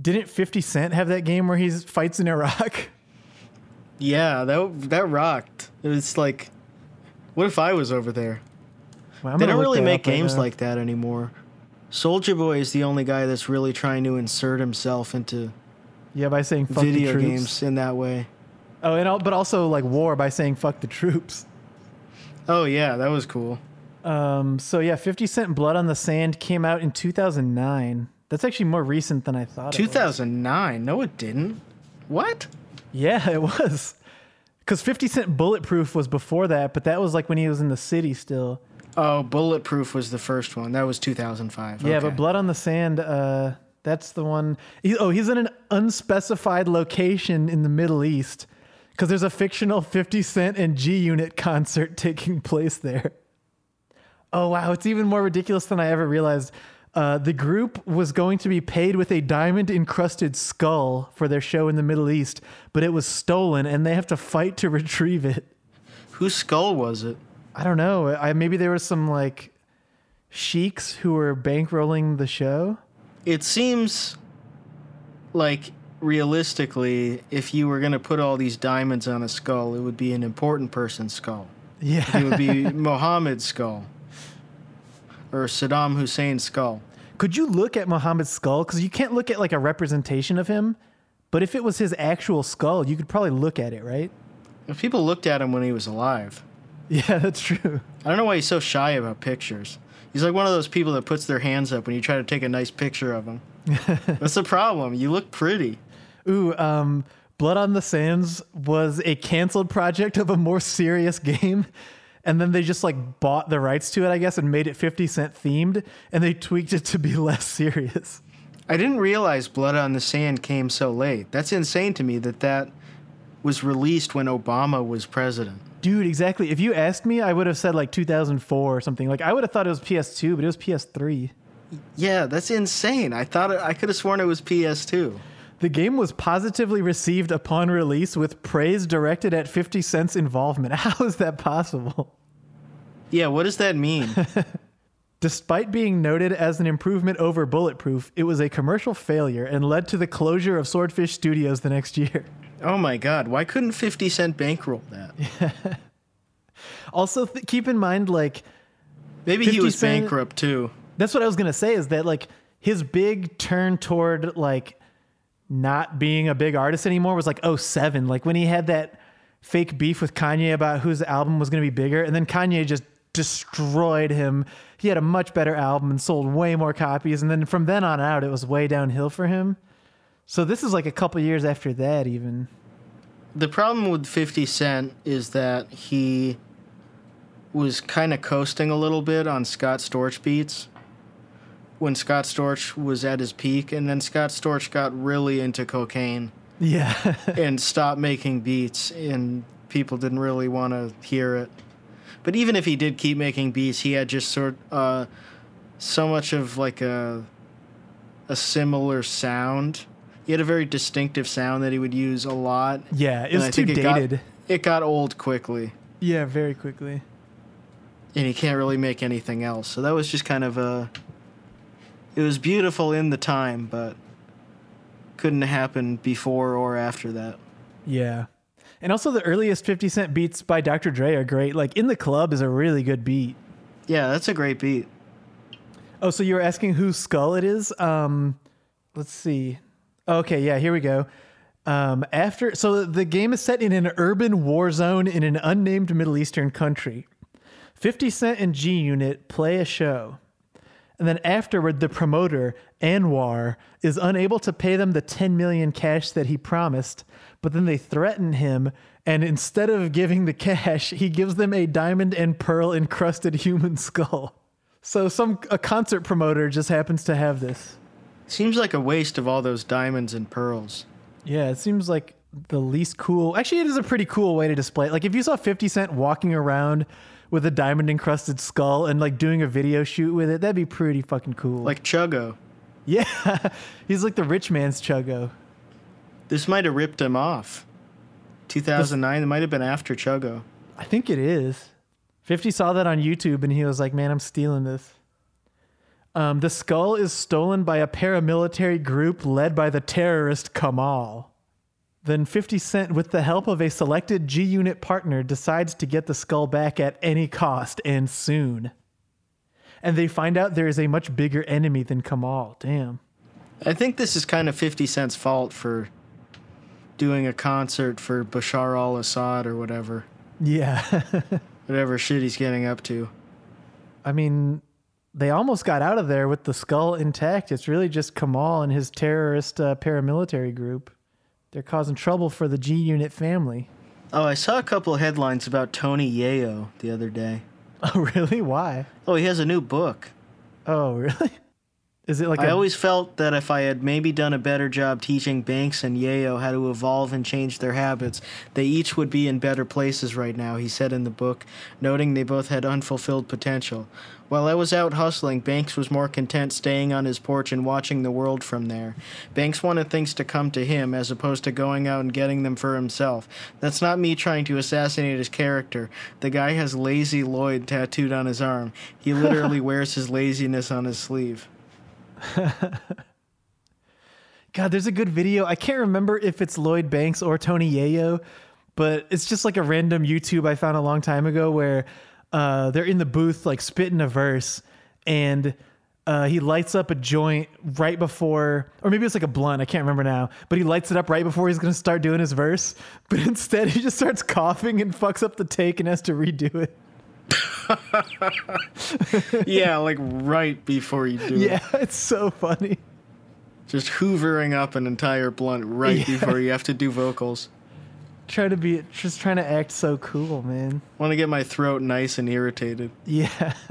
Didn't 50 Cent have that game where he fights in Iraq? Yeah, that that rocked. It was like, what if I was over there? Well, they don't really make up right games like that anymore. Soldier Boy is the only guy that's really trying to insert himself into Yeah, by saying fuck the video troops. games in that way. Oh, and al- but also like war by saying fuck the troops. Oh yeah, that was cool. Um, so yeah, 50 Cent Blood on the Sand came out in 2009. That's actually more recent than I thought. it 2009. No, it didn't. What? Yeah, it was. Because 50 Cent Bulletproof was before that, but that was like when he was in the city still. Oh, Bulletproof was the first one. That was 2005. Yeah, Okay. but Blood on the Sand, uh, that's the one. He, oh, he's in an unspecified location in the Middle East because there's a fictional 50 Cent and G Unit concert taking place there. Oh, wow. It's even more ridiculous than I ever realized. Uh, the group was going to be paid with a diamond encrusted skull for their show in the Middle East, but it was stolen and they have to fight to retrieve it. whose skull was it? I don't know. I maybe there was some like sheiks who were bankrolling the show. It seems like realistically, if you were going to put all these diamonds on a skull, it would be an important person's skull. Yeah. It would be Mohammed's skull or Saddam Hussein's skull. Could you look at Muhammad's skull? Because you can't look at like a representation of him. But if it was his actual skull, you could probably look at it, right? If people looked at him when he was alive, Yeah, that's true. I don't know why he's so shy about pictures. He's like one of those people that puts their hands up when you try to take a nice picture of him. That's the problem. You look pretty. Ooh, um, Blood on the Sands was a canceled project of a more serious game. And then they just like bought the rights to it, I guess, and made it 50 Cent themed. And they tweaked it to be less serious. I didn't realize Blood on the Sand came so late. That's insane to me that that was released when Obama was president. Dude, exactly. If you asked me, I would have said like 2004 or something. Like I would have thought it was PS2, but it was PS3. Yeah, that's insane. I thought it, I could have sworn it was PS2. The game was positively received upon release with praise directed at 50 Cent's involvement. How is that possible? Yeah, what does that mean? Despite being noted as an improvement over Bulletproof, it was a commercial failure and led to the closure of Swordfish Studios the next year. oh my god, why couldn't 50 Cent bankroll that? Also, th- keep in mind, like, Maybe he was Cent- bankrupt too. that's what I was gonna say is that like his big turn toward like not being a big artist anymore was like 07 like when he had that fake beef with Kanye about whose album was gonna be bigger and then Kanye just destroyed him. He had a much better album and sold way more copies. And then from then on out it was way downhill for him. So this is like a couple years after that even. The problem with 50 Cent is that he was kind of coasting a little bit on Scott Storch beats when Scott Storch was at his peak, and then Scott Storch got really into cocaine yeah. and stopped making beats, and people didn't really want to hear it. But even if he did keep making beats, he had just sort uh, so much of like a a similar sound. He had a very distinctive sound that he would use a lot. yeah it was too it got- dated It got old quickly, yeah very quickly and he can't really make anything else. So that was just kind of a. It was beautiful in the time, but couldn't happen before or after that. Yeah. And also the earliest 50 Cent beats by Dr. Dre are great. Like In the Club is a really good beat. Yeah, that's a great beat. Oh, so you were asking whose skull it is? Um let's see. Okay, yeah, here we go. Um after so the game is set in an urban war zone in an unnamed Middle Eastern country. 50 Cent and G Unit play a show. And then afterward, the promoter, Anwar, is unable to pay them the 10 million cash that he promised, but then they threaten him, and instead of giving the cash, he gives them a diamond and pearl encrusted human skull. So some a concert promoter just happens to have this. Seems like a waste of all those diamonds and pearls. Yeah, it seems like the least cool. Actually, it is a pretty cool way to display it. Like if you saw 50 Cent walking around with a diamond encrusted skull and like doing a video shoot with it, that'd be pretty fucking cool. Like Chuggo. Yeah, he's like the rich man's Chuggo. This might have ripped him off. 2009, it might have been after Chuggo. I think it is. 50 saw that on YouTube and he was like, man, I'm stealing this. Um, the skull is stolen by a paramilitary group led by the terrorist Kamal. Then 50 Cent, with the help of a selected G Unit partner, decides to get the skull back at any cost and soon. And they find out there is a much bigger enemy than Kamal. Damn. I think this is kind of 50 Cent's fault for doing a concert for Bashar al Assad or whatever. Yeah. whatever shit he's getting up to. I mean, they almost got out of there with the skull intact. It's really just Kamal and his terrorist uh, paramilitary group. They're causing trouble for the G Unit family. Oh, I saw a couple of headlines about Tony Yayo the other day. Oh, really? Why? Oh, he has a new book. Oh, really? Is it like I a- always felt that if I had maybe done a better job teaching Banks and Yayo how to evolve and change their habits, they each would be in better places right now, he said in the book, noting they both had unfulfilled potential. While I was out hustling, Banks was more content staying on his porch and watching the world from there. Banks wanted things to come to him as opposed to going out and getting them for himself. That's not me trying to assassinate his character. The guy has Lazy Lloyd tattooed on his arm. He literally wears his laziness on his sleeve. God, there's a good video. I can't remember if it's Lloyd Banks or Tony Yayo, but it's just like a random YouTube I found a long time ago where uh, they're in the booth like spitting a verse and uh, he lights up a joint right before, or maybe it's like a blunt. I can't remember now, but he lights it up right before he's going to start doing his verse. But instead, he just starts coughing and fucks up the take and has to redo it. yeah, like right before you do Yeah, it. it's so funny. Just hoovering up an entire blunt right Yeah. before you have to do vocals. Try to be, just trying to act so cool, man. Want to get my throat nice and irritated. Yeah.